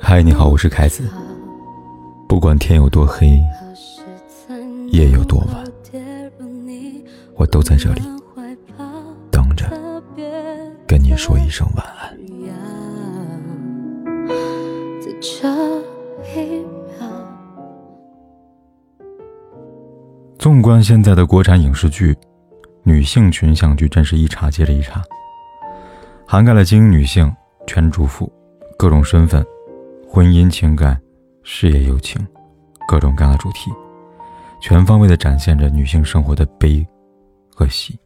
嗨，你好，我是凯子。不管天有多黑，夜有多晚，我都在这里等着跟你说一声晚安。纵观现在的国产影视剧，女性群像剧真是一茬接着一茬。涵盖了精英女性、全主妇、各种身份、婚姻情感、事业友情，各种各样的主题，全方位的展现着女性生活的悲和喜。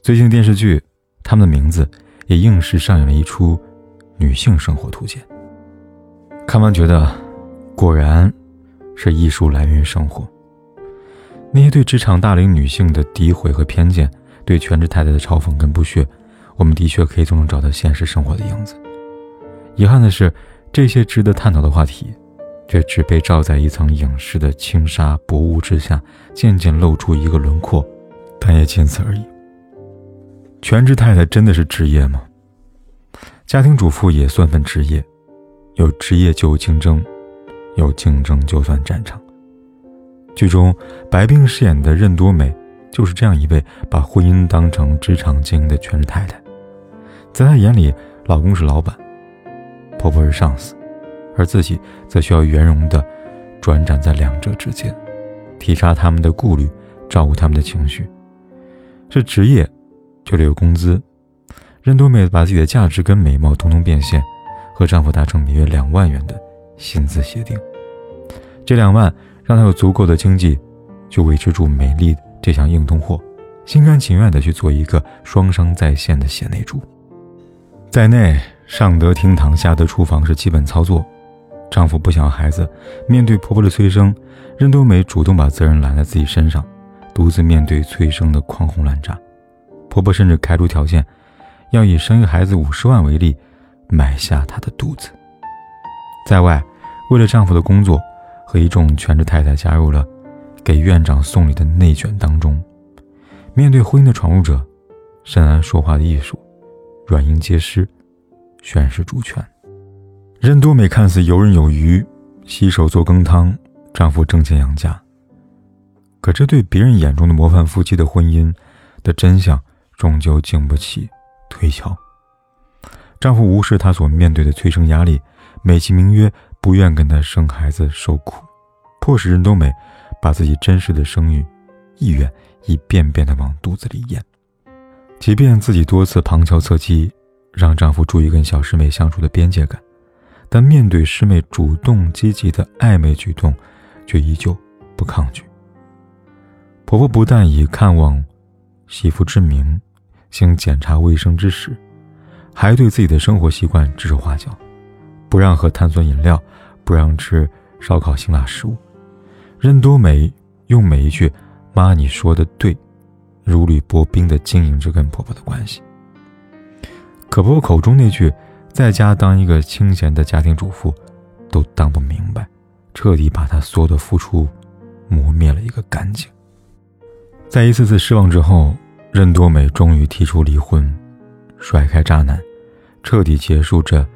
最近电视剧，他们的名字也应时上演了一出女性生活图鉴。看完觉得，果然是艺术来源于生活。那些对职场大龄女性的诋毁和偏见，对全职太太的嘲讽跟不屑。我们的确可以从中找到现实生活的影子。遗憾的是，这些值得探讨的话题，却只被罩在一层影视的轻纱薄雾之下，渐渐露出一个轮廓，但也仅此而已。全职太太真的是职业吗？家庭主妇也算份职业，有职业就有竞争，有竞争就算战场。剧中白冰饰演的任多美，就是这样一位把婚姻当成职场经营的全职太太。在她眼里，老公是老板，婆婆是上司，而自己则需要圆融的转展在两者之间，体察他们的顾虑，照顾他们的情绪。是职业，就得有工资。任多美把自己的价值跟美貌通通变现，和丈夫达成每月两万元的薪资协定。这两万让她有足够的经济，去维持住美丽这项硬通货，心甘情愿的去做一个双商在线的贤内助。在内，上得厅堂，下得厨房是基本操作。丈夫不想要孩子，面对婆婆的催生，任多美主动把责任揽在自己身上，独自面对催生的狂轰滥炸。婆婆甚至开出条件，要以生一个孩子五十万为例，买下她的肚子。在外，为了丈夫的工作，和一众全职太太加入了给院长送礼的内卷当中。面对婚姻的闯入者，深谙说话的艺术。软硬皆施，宣示主权。任多美看似游刃有余，洗手做羹汤，丈夫挣钱养家。可这对别人眼中的模范夫妻的婚姻的真相，终究经不起推敲。丈夫无视她所面对的催生压力，美其名曰不愿跟她生孩子受苦，迫使任多美把自己真实的生育意愿一遍遍地往肚子里咽。即便自己多次旁敲侧击，让丈夫注意跟小师妹相处的边界感，但面对师妹主动积极的暧昧举动，却依旧不抗拒。婆婆不但以看望媳妇之名，行检查卫生之实，还对自己的生活习惯指手画脚，不让喝碳酸饮料，不让吃烧烤辛辣食物。任多美用每一句“妈，你说的对”。如履薄冰的经营着跟婆婆的关系，可婆婆口中那句“在家当一个清闲的家庭主妇”，都当不明白，彻底把她所有的付出磨灭了一个干净。在一次次失望之后，任多美终于提出离婚，甩开渣男，彻底结束这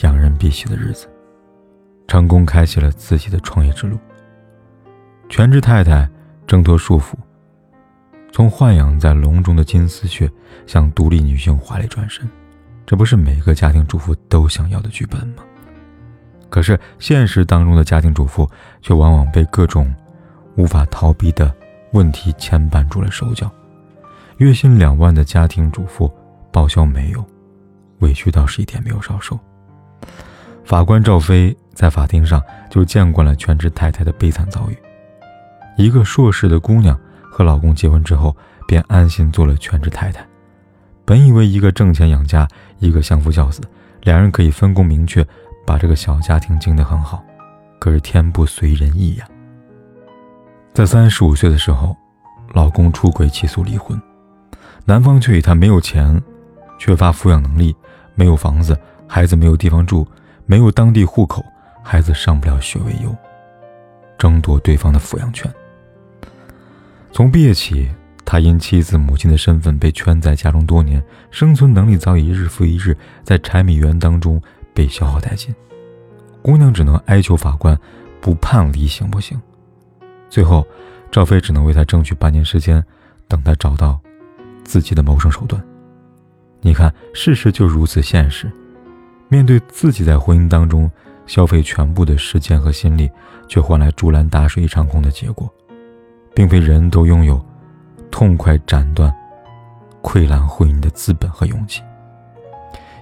养人鼻息的日子，成功开启了自己的创业之路。全职太太挣脱束缚。从豢养在笼中的金丝雀向独立女性怀里转身，这不是每个家庭主妇都想要的剧本吗？可是现实当中的家庭主妇却往往被各种无法逃避的问题牵绊住了手脚。月薪两万的家庭主妇报销没有，委屈倒是一点没有少受。法官赵飞在法庭上就见惯了全职太太的悲惨遭遇，一个硕士的姑娘。和老公结婚之后，便安心做了全职太太。本以为一个挣钱养家，一个相夫教子，两人可以分工明确，把这个小家庭经营得很好。可是天不随人意呀。在三十五岁的时候，老公出轨起诉离婚，男方却以他没有钱、缺乏抚养能力、没有房子、孩子没有地方住、没有当地户口、孩子上不了学为由，争夺对方的抚养权。从毕业起，他因妻子、母亲的身份被圈在家中多年，生存能力早已日复一日在柴米油盐当中被消耗殆尽。姑娘只能哀求法官不判离行不行？最后，赵飞只能为他争取半年时间，等他找到自己的谋生手段。你看，事实就如此现实。面对自己在婚姻当中消费全部的时间和心力，却换来竹篮打水一场空的结果，并非人都拥有痛快斩断溃烂婚姻的资本和勇气。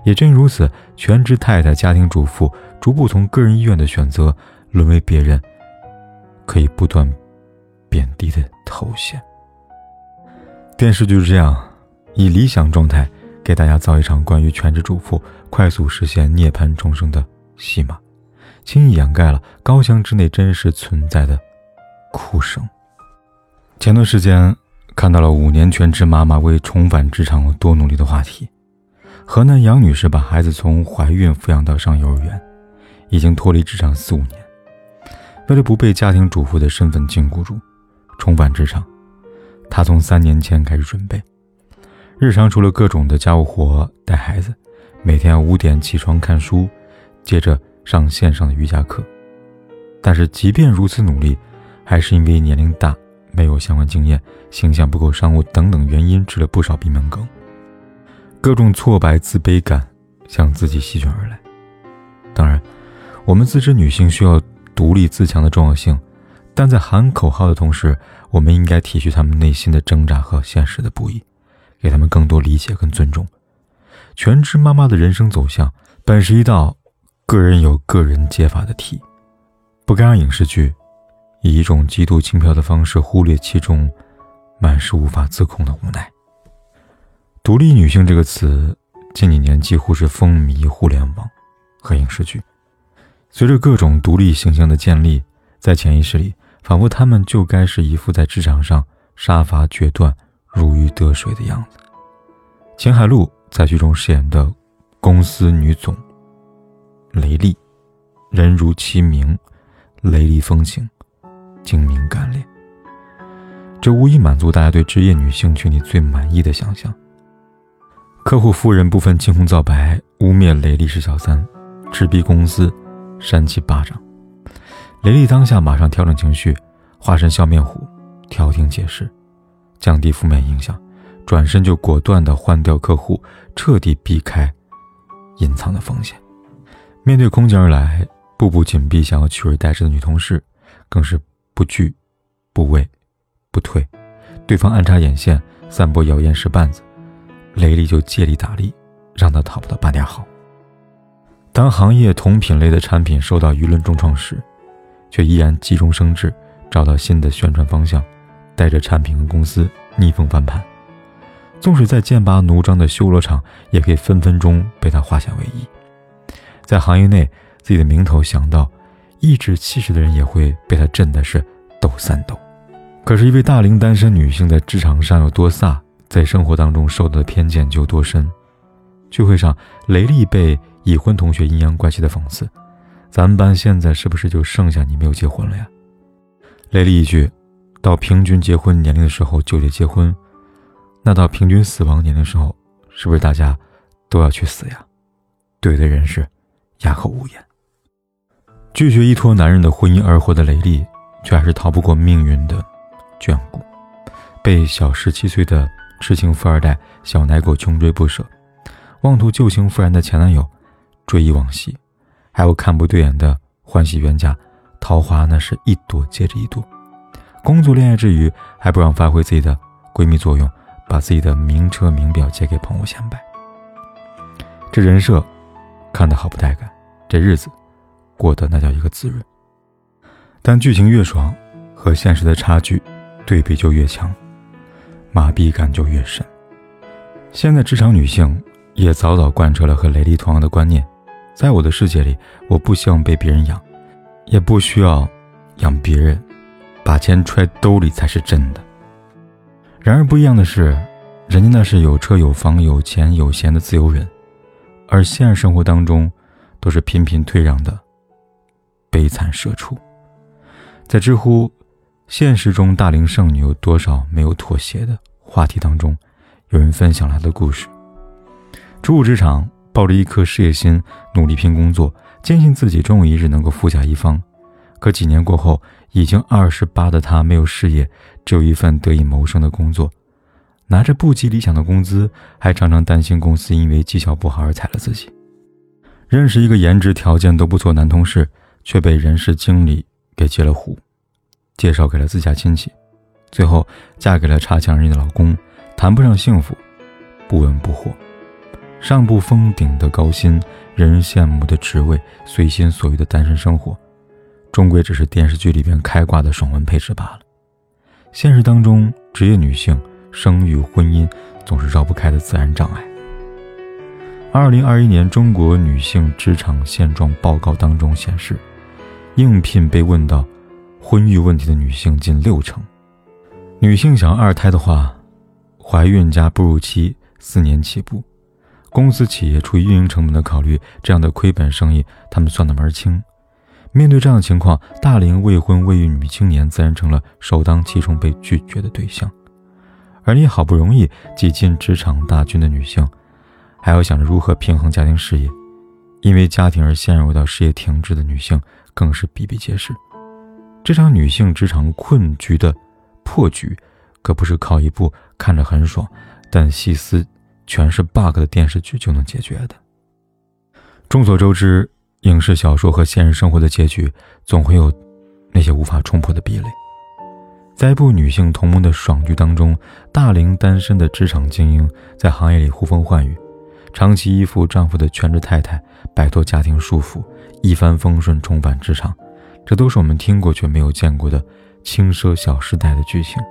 也正如此，全职太太、家庭主妇逐步从个人意愿的选择，沦为别人可以不断贬低的头衔。电视就是这样，以理想状态。给大家造一场关于全职主妇快速实现涅槃重生的戏码，轻易掩盖了高墙之内真实存在的哭声。前段时间看到了五年全职妈妈为重返职场有多努力的话题。河南杨女士把孩子从怀孕抚养到上幼儿园，已经脱离职场四五年。为了不被家庭主妇的身份禁锢住，重返职场，她从三年前开始准备。日常除了各种的家务活、带孩子，每天五点起床看书，接着上线上的瑜伽课。但是即便如此努力，还是因为年龄大、没有相关经验、形象不够商务等等原因，吃了不少闭门羹。各种挫败、自卑感向自己席卷而来。当然，我们自知女性需要独立自强的重要性，但在喊口号的同时，我们应该体恤她们内心的挣扎和现实的不易。给他们更多理解跟尊重。全职妈妈的人生走向，本是一道个人有个人解法的题，不该让影视剧以一种极度轻飘的方式忽略其中满是无法自控的无奈。独立女性这个词，近几年几乎是风靡互联网和影视剧。随着各种独立形象的建立，在潜意识里，仿佛她们就该是一副在职场上杀伐决断。如鱼得水的样子。秦海璐在剧中饰演的公司女总雷丽，人如其名，雷厉风行，精明干练。这无疑满足大家对职业女性群体最满意的想象。客户夫人不分青红皂白，污蔑雷丽是小三，直逼公司，扇起巴掌。雷丽当下马上调整情绪，化身笑面虎，调停解释。降低负面影响，转身就果断地换掉客户，彻底避开隐藏的风险。面对空降而来、步步紧逼、想要取而代之的女同事，更是不惧、不畏、不退。对方暗插眼线、散播谣言是绊子，雷利就借力打力，让他讨不到半点好。当行业同品类的产品受到舆论重创时，却依然急中生智，找到新的宣传方向。带着产品和公司逆风翻盘，纵使在剑拔弩张的修罗场，也可以分分钟被他化险为夷。在行业内，自己的名头响到，颐指气使的人也会被他震的是抖三抖。可是，一位大龄单身女性在职场上有多飒，在生活当中受到的偏见就多深。聚会上，雷利被已婚同学阴阳怪气的讽刺：“咱们班现在是不是就剩下你没有结婚了呀？”雷利一句。到平均结婚年龄的时候就得结婚，那到平均死亡年龄的时候，是不是大家都要去死呀？怼的人是哑口无言。拒绝依托男人的婚姻而活的雷利，却还是逃不过命运的眷顾，被小十七岁的痴情富二代小奶狗穷追不舍，妄图旧情复燃的前男友追忆往昔，还有看不对眼的欢喜冤家，桃花那是一朵接着一朵。工作恋爱之余，还不让发挥自己的闺蜜作用，把自己的名车名表借给朋友显摆。这人设看得好不带感，这日子过得那叫一个滋润。但剧情越爽，和现实的差距对比就越强，麻痹感就越深。现在职场女性也早早贯彻了和雷利同样的观念：在我的世界里，我不希望被别人养，也不需要养别人。把钱揣兜里才是真的。然而不一样的是，人家那是有车有房有钱有闲的自由人，而现实生活当中，都是频频退让的悲惨社畜。在知乎，现实中大龄剩女有多少没有妥协的话题当中，有人分享了他的故事。初入职场，抱着一颗事业心，努力拼工作，坚信自己终有一日能够富甲一方。可几年过后，已经二十八的他没有事业，只有一份得以谋生的工作，拿着不及理想的工资，还常常担心公司因为绩效不好而裁了自己。认识一个颜值条件都不错男同事，却被人事经理给截了胡，介绍给了自家亲戚，最后嫁给了差强人意的老公，谈不上幸福，不温不火，上不封顶的高薪，人人羡慕的职位，随心所欲的单身生活。终归只是电视剧里边开挂的爽文配置罢了。现实当中，职业女性生育、婚姻总是绕不开的自然障碍。二零二一年中国女性职场现状报告当中显示，应聘被问到婚育问题的女性近六成。女性想要二胎的话，怀孕加哺乳期四年起步。公司企业出于运营成本的考虑，这样的亏本生意他们算得门儿清。面对这样的情况，大龄未婚未育女青年自然成了首当其冲被拒绝的对象。而你好不容易挤进职场大军的女性，还要想着如何平衡家庭事业，因为家庭而陷入到事业停滞的女性更是比比皆是。这场女性职场困局的破局，可不是靠一部看着很爽，但细思全是 bug 的电视剧就能解决的。众所周知。影视小说和现实生活的结局，总会有那些无法冲破的壁垒。在一部女性同盟的爽剧当中，大龄单身的职场精英在行业里呼风唤雨，长期依附丈夫的全职太太，摆脱家庭束缚，一帆风顺重返职场，这都是我们听过却没有见过的轻奢小时代的剧情。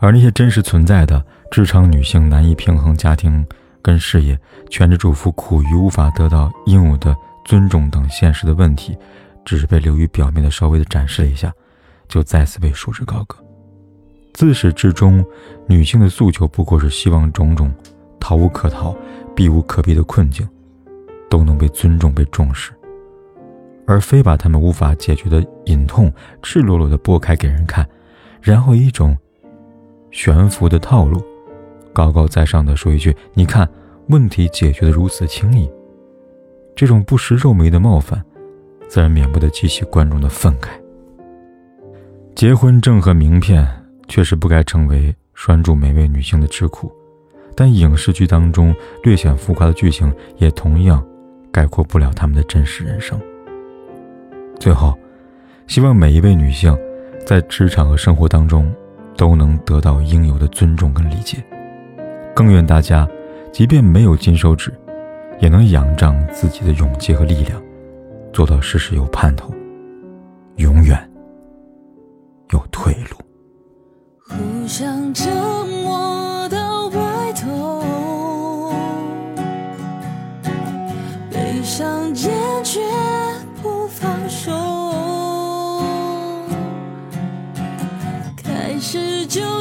而那些真实存在的职场女性难以平衡家庭。跟事业、全职主妇苦于无法得到应有的尊重等现实的问题，只是被流于表面的稍微的展示了一下，就再次被束之高阁。自始至终，女性的诉求不过是希望种种逃无可逃、避无可避的困境，都能被尊重、被重视，而非把他们无法解决的隐痛赤裸裸的剥开给人看，然后以一种悬浮的套路。高高在上的说一句：“你看，问题解决的如此轻易。”这种不识肉糜的冒犯，自然免不得激起观众的愤慨。结婚证和名片确实不该成为拴住每位女性的桎梏，但影视剧当中略显浮夸的剧情，也同样概括不了他们的真实人生。最后，希望每一位女性在职场和生活当中，都能得到应有的尊重跟理解。更愿大家，即便没有金手指，也能仰仗自己的勇气和力量，做到事事有盼头，永远有退路。互相折磨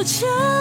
着